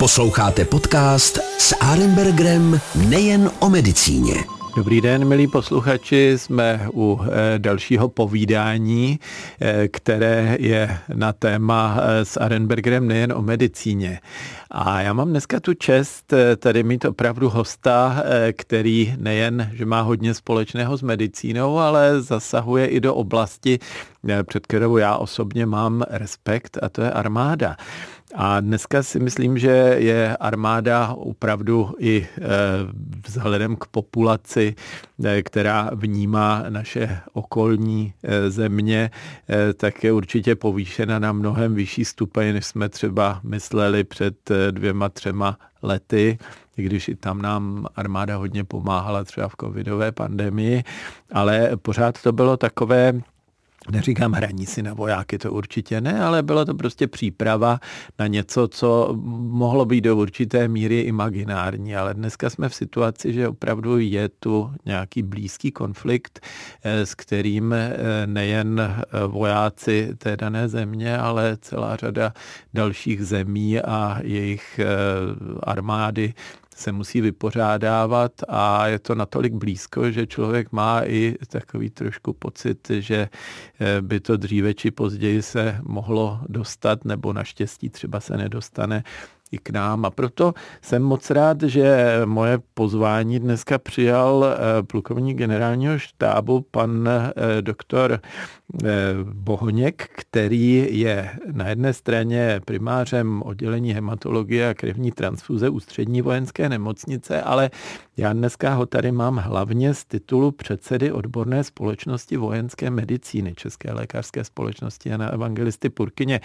Posloucháte podcast s Arenbergerem nejen o medicíně. Dobrý den, milí posluchači, jsme u e, dalšího povídání, e, které je na téma e, s Arenbergerem nejen o medicíně. A já mám dneska tu čest tady mít opravdu hosta, který nejen, že má hodně společného s medicínou, ale zasahuje i do oblasti, před kterou já osobně mám respekt, a to je armáda. A dneska si myslím, že je armáda opravdu i e, vzhledem k populaci, e, která vnímá naše okolní e, země, tak je určitě povýšena na mnohem vyšší stupeň, než jsme třeba mysleli před dvěma, třema lety, když i tam nám armáda hodně pomáhala třeba v covidové pandemii, ale pořád to bylo takové Neříkám hraní si na vojáky, to určitě ne, ale byla to prostě příprava na něco, co mohlo být do určité míry imaginární, ale dneska jsme v situaci, že opravdu je tu nějaký blízký konflikt, eh, s kterým eh, nejen eh, vojáci té dané země, ale celá řada dalších zemí a jejich armády se musí vypořádávat a je to natolik blízko, že člověk má i takový trošku pocit, že eh, by to dříve či později se mohlo dostat, nebo naštěstí třeba se nedostane i k nám. A proto jsem moc rád, že moje pozvání dneska přijal eh, plukovník generálního štábu, pan eh, doktor eh, Bohoněk, který je na jedné straně primářem oddělení hematologie a krevní transfuze ústřední vojenské nemocnice, ale já dneska ho tady mám hlavně z titulu předsedy odborné společnosti vojenské medicíny České lékařské společnosti Jana Evangelisty Purkyně.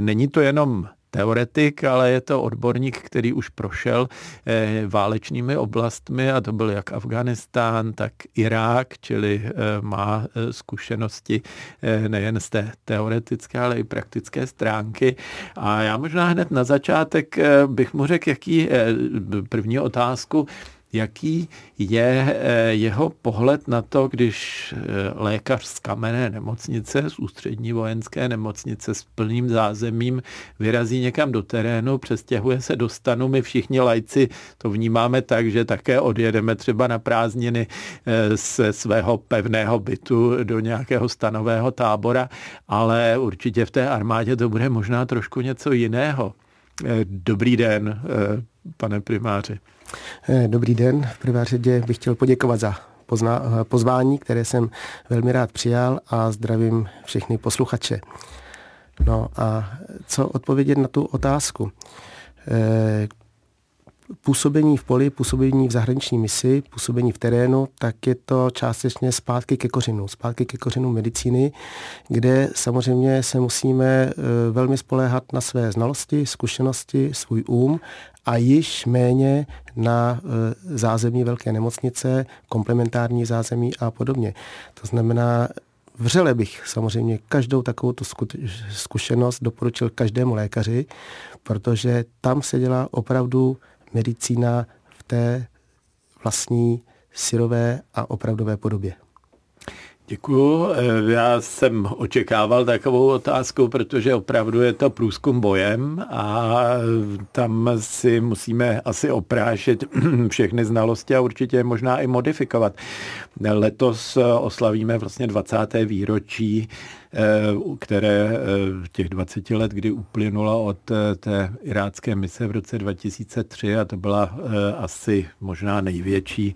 Není to jenom teoretik, ale je to odborník, který už prošel eh, válečnými oblastmi a to byl jak Afganistán, tak Irák, čili eh, má eh, zkušenosti nejen z té teoretické, ale i praktické stránky. A já možná hned na začátek bych mu řekl, jaký první otázku, jaký je eh, jeho pohled na to, když eh, lékař z kamenné nemocnice, z ústřední vojenské nemocnice s plným zázemím vyrazí někam do terénu, přestěhuje se do stanu, my všichni lajci to vnímáme tak, že také odjedeme třeba na prázdniny ze svého pevného bytu do nějakého stanového tábora, ale určitě v té armádě to bude možná trošku něco jiného. Eh, dobrý den, pane primáři. Eh, dobrý den. V prvé řadě bych chtěl poděkovat za pozna, eh, pozvání, které jsem velmi rád přijal a zdravím všechny posluchače. No a co odpovědět na tu otázku? Eh, působení v poli, působení v zahraniční misi, působení v terénu, tak je to částečně zpátky ke kořenu, zpátky ke kořenu medicíny, kde samozřejmě se musíme velmi spoléhat na své znalosti, zkušenosti, svůj úm a již méně na e, zázemí velké nemocnice, komplementární zázemí a podobně. To znamená, vřele bych samozřejmě každou takovou zkušenost doporučil každému lékaři, protože tam se dělá opravdu medicína v té vlastní syrové a opravdové podobě. Děkuju. Eh, já jsem očekával takovou otázku, protože opravdu je to průzkum bojem a tam si musíme asi oprášit všechny znalosti a určitě možná i modifikovat. Letos oslavíme vlastně 20. výročí Eh, které eh, těch 20 let, kdy uplynula od eh, té irácké mise v roce 2003 a to byla asi možná největší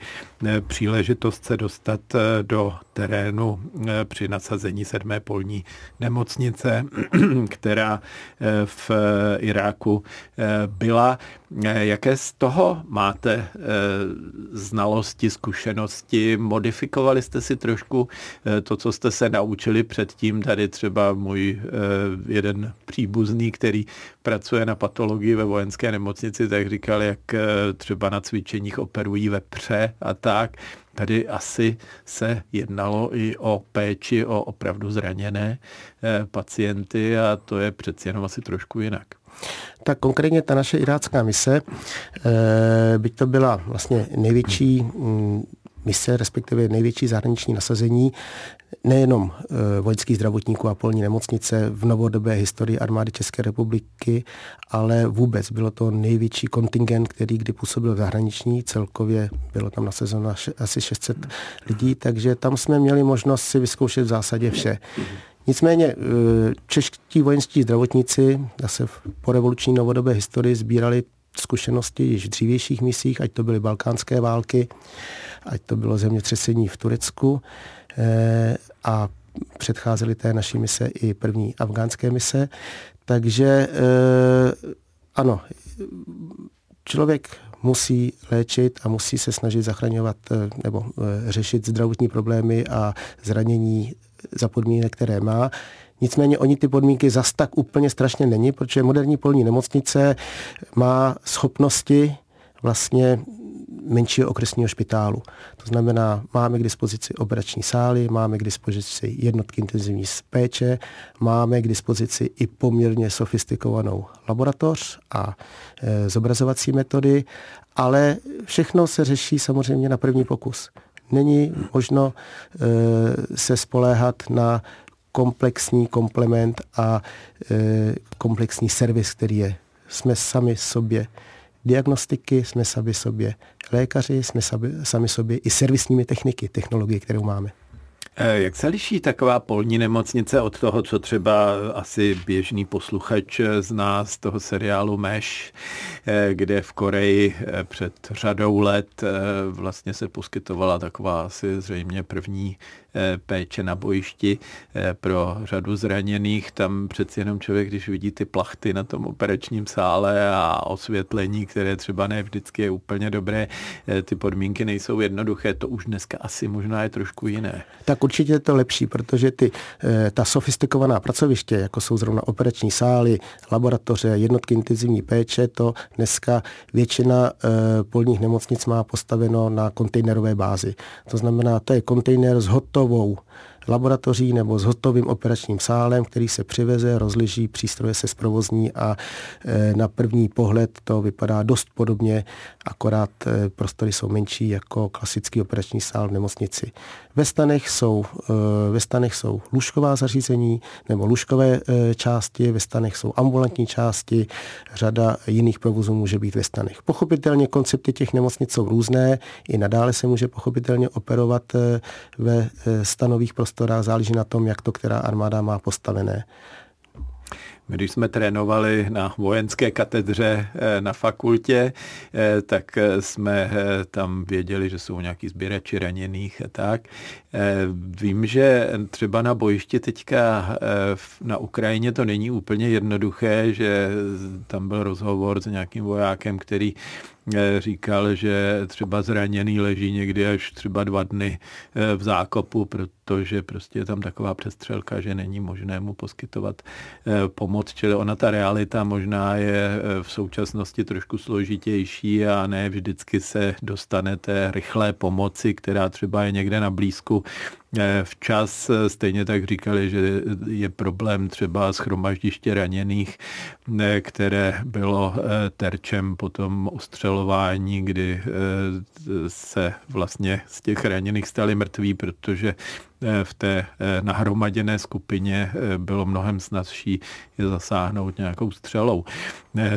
příležitost se dostat do terénu při nasazení sedmé polní nemocnice, která v Iráku byla. Jaké z toho máte znalosti, zkušenosti? Modifikovali jste si trošku to, co jste se naučili předtím tady třeba můj eh, jeden příbuzný, který pracuje na patologii ve vojenské nemocnici, tak říkal, jak eh, třeba na cvičeních operují vepře a tak. Tady asi se jednalo i o péči o opravdu zraněné eh, pacienty a to je přeci jenom asi trošku jinak. Tak konkrétně ta naše irácká mise, byť to byla vlastně největší mm, mise, respektive největší zahraniční nasazení, nejenom e, vojenských zdravotníků a polní nemocnice v novodobé historii armády České republiky, ale vůbec bylo to největší kontingent, který kdy působil v zahraniční. Celkově bylo tam nasazeno asi 600 lidí, takže tam jsme měli možnost si vyzkoušet v zásadě vše. Nicméně e, čeští vojenští zdravotníci zase v porevoluční novodobé historii sbírali zkušenosti již v dřívějších misích, ať to byly balkánské války, ať to bylo zemětřesení v Turecku e, a předcházely té naší mise i první afgánské mise. Takže e, ano, člověk musí léčit a musí se snažit zachraňovat nebo řešit zdravotní problémy a zranění za podmínek, které má. Nicméně oni ty podmínky zas tak úplně strašně není, protože moderní polní nemocnice má schopnosti vlastně menšího okresního špitálu. To znamená, máme k dispozici operační sály, máme k dispozici jednotky intenzivní péče, máme k dispozici i poměrně sofistikovanou laboratoř a e, zobrazovací metody, ale všechno se řeší samozřejmě na první pokus. Není možno e, se spoléhat na komplexní komplement a e, komplexní servis, který je. Jsme sami sobě diagnostiky, jsme sami sobě lékaři, jsme sami, sobě i servisními techniky, technologie, kterou máme. Eh, jak se liší taková polní nemocnice od toho, co třeba asi běžný posluchač zná z toho seriálu Meš, eh, kde v Koreji eh, před řadou let vlastně se poskytovala taková asi zřejmě první Eh, péče na bojišti eh, pro řadu zraněných. Tam přeci jenom člověk, když vidí ty plachty na tom operačním sále a osvětlení, které třeba ne vždycky je úplně dobré, eh, ty podmínky nejsou jednoduché, to už dneska asi možná je trošku jiné. Tak určitě je to lepší, protože ty, ta sofistikovaná pracoviště, jako jsou zrovna operační sály, laboratoře, jednotky intenzivní péče, to dneska většina polních nemocnic má postaveno na kontejnerové bázi. To znamená, to je kontejner s hotovou laboratoří nebo s hotovým operačním sálem, který se přiveze, rozliží, přístroje se zprovozní a e, na první pohled to vypadá dost podobně, akorát prostory jsou menší jako klasický operační sál v nemocnici. Ve stanech jsou, e, ve stanech jsou lůžková zařízení nebo lůžkové části, ve stanech jsou ambulantní části, řada jiných provozů může být ve stanech. Pochopitelně koncepty těch nemocnic jsou různé, i nadále se může pochopitelně operovat ve stanových prostorách, záleží na tom, jak to která armáda má postavené. My když jsme trénovali na vojenské katedře eh, na fakultě, eh, tak eh, jsme tam věděli, že jsou nějaký sběrači raněných a tak. Vím, že třeba na bojišti teďka na Ukrajině to není úplně jednoduché, že tam byl rozhovor s nějakým vojákem, který říkal, že třeba zraněný leží někdy až třeba dva dny eh, v zákopu, protože prostě je tam taková přestřelka, že není možné mu poskytovat eh, pomoc. Čili ona ta realita možná je v současnosti trošku složitější a ne vždycky se dostane té rychlé pomoci, která třeba je někde na blízku Eh, včas eh, stejně tak říkali, že je problém třeba schromaždiště raněných, eh, které bylo terčem potom ostřelování, kdy se vlastně z těch raněných stali mrtví, protože v té nahromaděné skupině bylo mnohem snazší je zasáhnout nějakou střelou.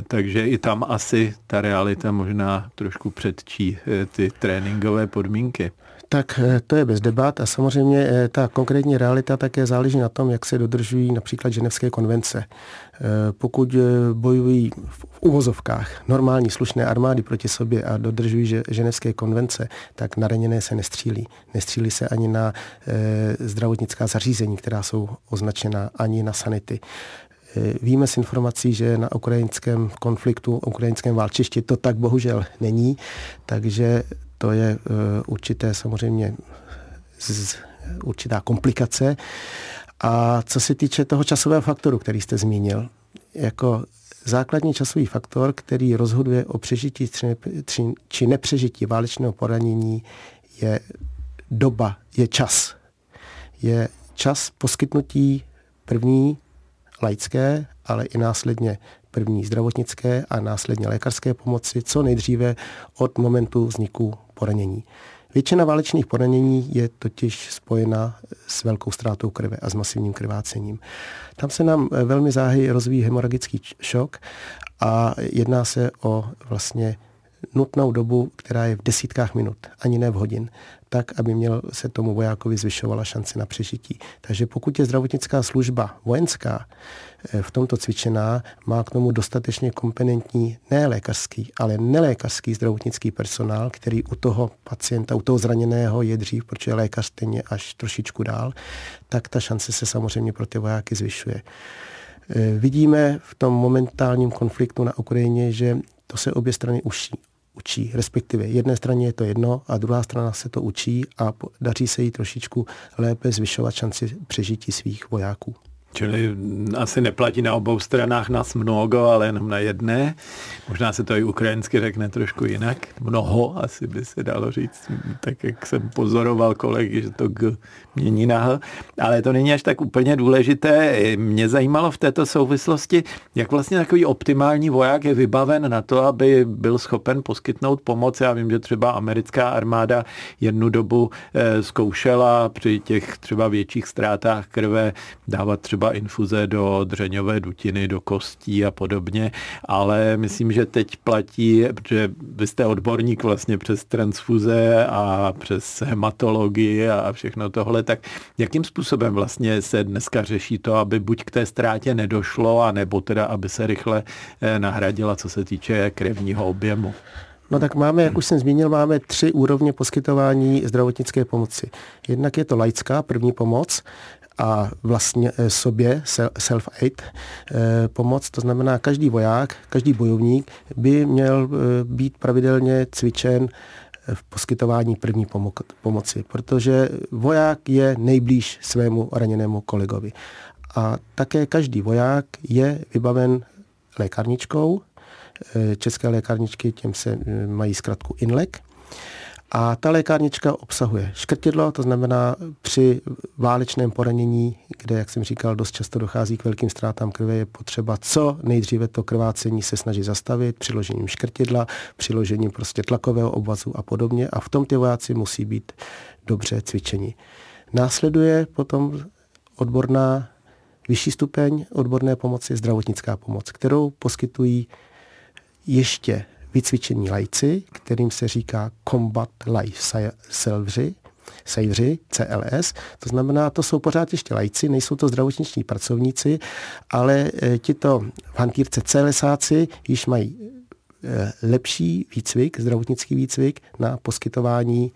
Takže i tam asi ta realita možná trošku předčí ty tréninkové podmínky. Tak eh, to je bez debat a samozřejmě eh, ta konkrétní realita také záleží na tom, jak se dodržují například ženevské konvence. Eh, pokud bojují v uvozovkách normální slušné armády proti sobě a dodržují ženevské konvence, tak na raněné se nestřílí. Nestřílí se ani na zdravotnická zařízení, která jsou označena, ani na sanity. Víme z informací, že na ukrajinském konfliktu, ukrajinském válčišti to tak bohužel není, takže to je uh, určité samozřejmě z, určitá komplikace. A co se týče toho časového faktoru, který jste zmínil, jako základní časový faktor, který rozhoduje o přežití či nepřežití válečného poranění, je doba, je čas. Je čas poskytnutí první laické, ale i následně první zdravotnické a následně lékařské pomoci co nejdříve od momentu vzniku poranění. Většina válečných poranění je totiž spojena s velkou ztrátou krve a s masivním krvácením. Tam se nám velmi záhy rozvíjí hemoragický šok a jedná se o vlastně nutnou dobu, která je v desítkách minut, ani ne v hodin, tak, aby měl se tomu vojákovi zvyšovala šance na přežití. Takže pokud je zdravotnická služba vojenská eh, v tomto cvičená, má k tomu dostatečně kompetentní ne lékařský, ale nelékařský zdravotnický personál, který u toho pacienta, u toho zraněného je dřív, protože lékař stejně až trošičku dál, tak ta šance se samozřejmě pro ty vojáky zvyšuje. Eh, vidíme v tom momentálním konfliktu na Ukrajině, že to se obě strany uší učí, respektive jedné straně je to jedno a druhá strana se to učí a daří se jí trošičku lépe zvyšovat šanci přežití svých vojáků. Čili asi neplatí na obou stranách nás mnoho, ale jenom na jedné. Možná se to i ukrajinsky řekne trošku jinak. Mnoho asi by se dalo říct, tak jak jsem pozoroval kolegy, že to mění na. Ale to není až tak úplně důležité. Mě zajímalo v této souvislosti, jak vlastně takový optimální voják je vybaven na to, aby byl schopen poskytnout pomoc. Já vím, že třeba americká armáda jednu dobu eh, zkoušela při těch třeba větších ztrátách krve dávat třeba třeba infuze do dřeňové dutiny, do kostí a podobně, ale myslím, že teď platí, že vy jste odborník vlastně přes transfuze a přes hematologii a všechno tohle, tak jakým způsobem vlastně se dneska řeší to, aby buď k té ztrátě nedošlo, a nebo teda, aby se rychle eh, nahradila, co se týče krevního objemu? No tak máme, jak už jsem zmínil, máme tři úrovně poskytování zdravotnické pomoci. Jednak je to laická první pomoc, a vlastně eh, sobě self-aid eh, pomoc. To znamená, každý voják, každý bojovník by měl eh, být pravidelně cvičen v poskytování první pomoci, protože voják je nejblíž svému raněnému kolegovi. A také každý voják je vybaven lékárničkou. České lékárničky těm se mají zkrátku INLEC a ta lékárnička obsahuje škrtidlo, to znamená při válečném poranění, kde, jak jsem říkal, dost často dochází k velkým ztrátám krve, je potřeba co nejdříve to krvácení se snažit zastavit, přiložením škrtidla, přiložením prostě tlakového obvazu a podobně. A v tom ty vojáci musí být dobře cvičeni. Následuje potom odborná vyšší stupeň odborné pomoci, zdravotnická pomoc, kterou poskytují ještě vycvičení lajci, kterým se říká Combat Life Savři, Savři, CLS. To znamená, to jsou pořád ještě lajci, nejsou to zdravotniční pracovníci, ale e, tito v hantýrce CLSáci již mají e, lepší výcvik, zdravotnický výcvik na poskytování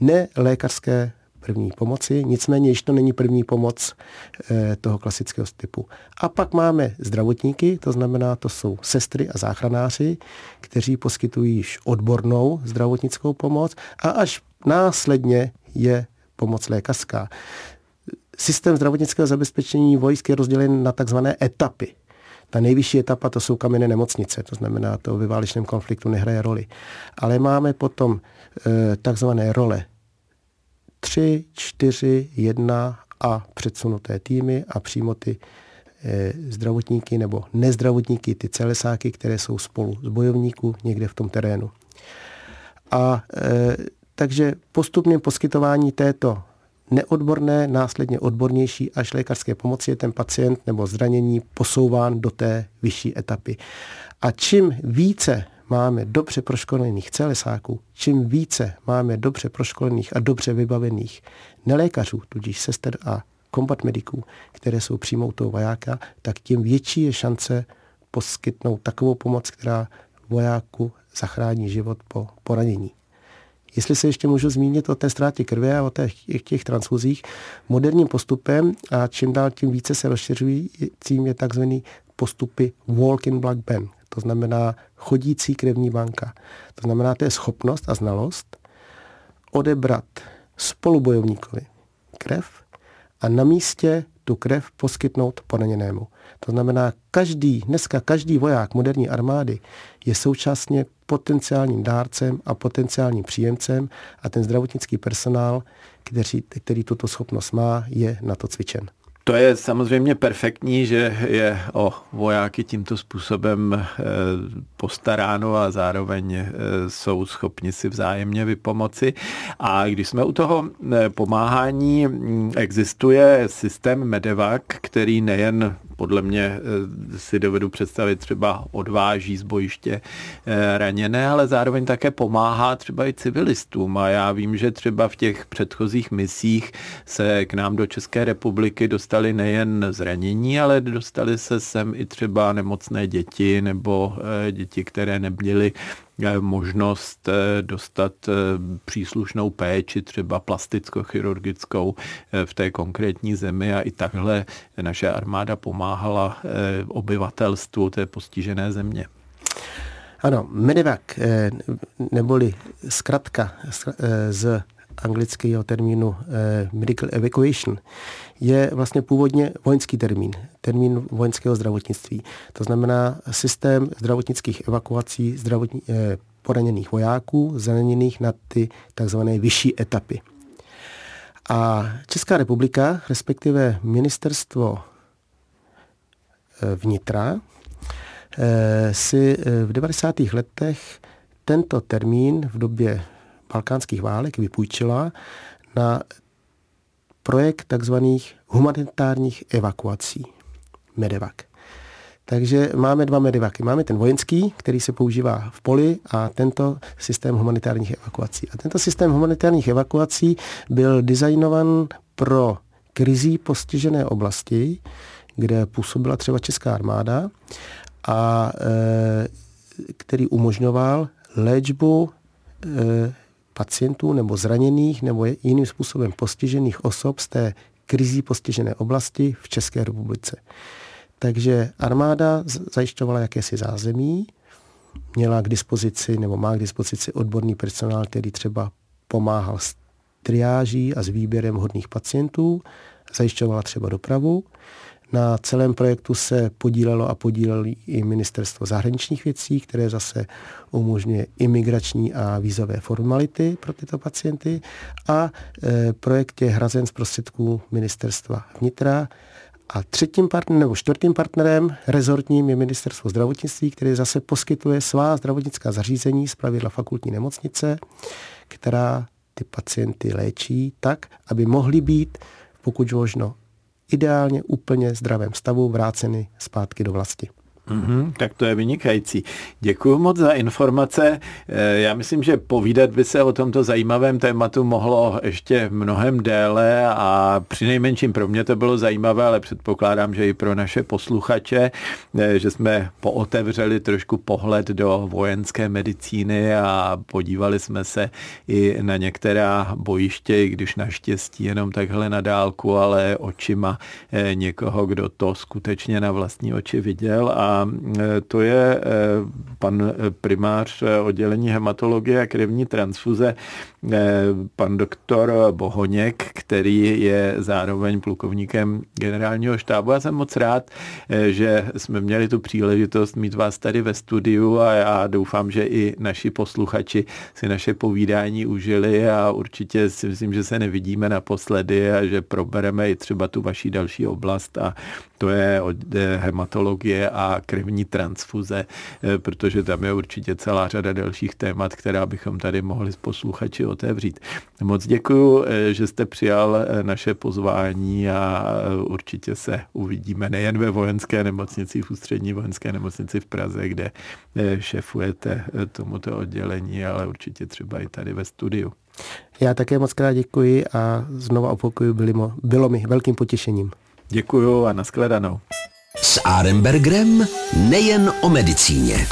nelékařské první pomoci, nicméně již to není první pomoc e, toho klasického typu. A pak máme zdravotníky, to znamená, to jsou sestry a záchranáři, kteří poskytují již odbornou zdravotnickou pomoc a až následně je pomoc lékařská. Systém zdravotnického zabezpečení vojsk je rozdělen na takzvané etapy. Ta nejvyšší etapa to jsou kamenné nemocnice, to znamená, to ve válečném konfliktu nehraje roli. Ale máme potom e, takzvané role 3, 4, 1 a předsunuté týmy a přímo ty e, zdravotníky nebo nezdravotníky, ty celesáky, které jsou spolu z bojovníků někde v tom terénu. A e, takže postupným poskytování této neodborné, následně odbornější až lékařské pomoci je ten pacient nebo zranění posouván do té vyšší etapy. A čím více máme dobře proškolených celesáků, čím více máme dobře proškolených a dobře vybavených nelékařů, tudíž sester a kombat mediků, které jsou přímou toho vojáka, tak tím větší je šance poskytnout takovou pomoc, která vojáku zachrání život po poranění. Jestli se ještě můžu zmínit o té ztrátě krve a o těch, těch transfuzích, moderním postupem a čím dál tím více se rozšiřujícím je takzvaný postupy walk-in blood bank, to znamená chodící krevní banka. To znamená, to je schopnost a znalost odebrat spolubojovníkovi krev a na místě tu krev poskytnout poraněnému. To znamená, každý, dneska každý voják moderní armády je současně potenciálním dárcem a potenciálním příjemcem a ten zdravotnický personál, který, který tuto schopnost má, je na to cvičen to je samozřejmě perfektní, že je o vojáky tímto způsobem eh, postaráno a zároveň eh, jsou schopni si vzájemně vypomoci. A když jsme u toho eh, pomáhání, mm, existuje systém Medevac, který nejen podle mě eh, si dovedu představit třeba odváží z bojiště eh, raněné, ale zároveň také pomáhá třeba i civilistům. A já vím, že třeba v těch předchozích misích se k nám do České republiky dostali nejen zranění, ale dostali se sem i třeba nemocné děti nebo eh, děti, které nebyly možnost eh, dostat eh, příslušnou péči, třeba plasticko-chirurgickou eh, v té konkrétní zemi a i takhle naše armáda pomáhala obyvatelstvu té postižené země. Ano, Medevac, neboli zkratka z anglického termínu medical evacuation, je vlastně původně vojenský termín, termín vojenského zdravotnictví. To znamená systém zdravotnických evakuací zdravotní, eh, poraněných vojáků, zraněných na ty takzvané vyšší etapy. A Česká republika, respektive ministerstvo eh, vnitra, eh, si eh, v 90. letech tento termín v době balkánských válek vypůjčila na projekt takzvaných humanitárních evakuací, MEDEVAC. Takže máme dva medivaky. Máme ten vojenský, který se používá v poli a tento systém humanitárních evakuací. A tento systém humanitárních evakuací byl designovan pro krizí postižené oblasti, kde působila třeba Česká armáda a e, který umožňoval léčbu e, pacientů nebo zraněných nebo jiným způsobem postižených osob z té krizí postižené oblasti v České republice. Takže armáda zajišťovala jakési zázemí, měla k dispozici nebo má k dispozici odborný personál, který třeba pomáhal s triáží a s výběrem hodných pacientů, zajišťovala třeba dopravu na celém projektu se podílelo a podílelo i ministerstvo zahraničních věcí, které zase umožňuje imigrační a vízové formality pro tyto pacienty. A e, projekt je hrazen z prostředků ministerstva vnitra. A třetím partnerem nebo čtvrtým partnerem rezortním je ministerstvo zdravotnictví, které zase poskytuje svá zdravotnická zařízení z pravidla fakultní nemocnice, která ty pacienty léčí tak, aby mohli být pokud možno ideálně úplně zdravém stavu vráceny zpátky do vlasti. Mm-hmm, tak to je vynikající. Děkuji moc za informace. Eh, já myslím, že povídat by se o tomto zajímavém tématu mohlo ještě mnohem déle a při nejmenším pro mě to bylo zajímavé, ale předpokládám, že i pro naše posluchače, eh, že jsme pootevřeli trošku pohled do vojenské medicíny a podívali jsme se i na některá bojiště, i když naštěstí jenom takhle na dálku, ale očima eh, někoho, kdo to skutečně na vlastní oči viděl a E, to je e, pan primář oddělení hematologie a krevní transfuze, pan doktor Bohoněk, který je zároveň plukovníkem generálního štábu. Já jsem moc rád, že jsme měli tu příležitost mít vás tady ve studiu a já doufám, že i naši posluchači si naše povídání užili a určitě si myslím, že se nevidíme naposledy a že probereme i třeba tu vaší další oblast a to je hematologie a krevní transfuze, eh, protože tam je určitě celá řada dalších témat, která bychom tady mohli s posluchači otevřít. Moc děkuji, eh, že jste přijal eh, naše pozvání a určitě se uvidíme nejen ve vojenské nemocnici, v ústřední vojenské nemocnici v Praze, kde šefujete tomuto oddělení, ale určitě třeba i tady ve studiu. Já také moc krát děkuji a znova opakuju, bylo mi velkým potěšením. Děkuju a nashledanou. S Arembergrem nejen o medicíně.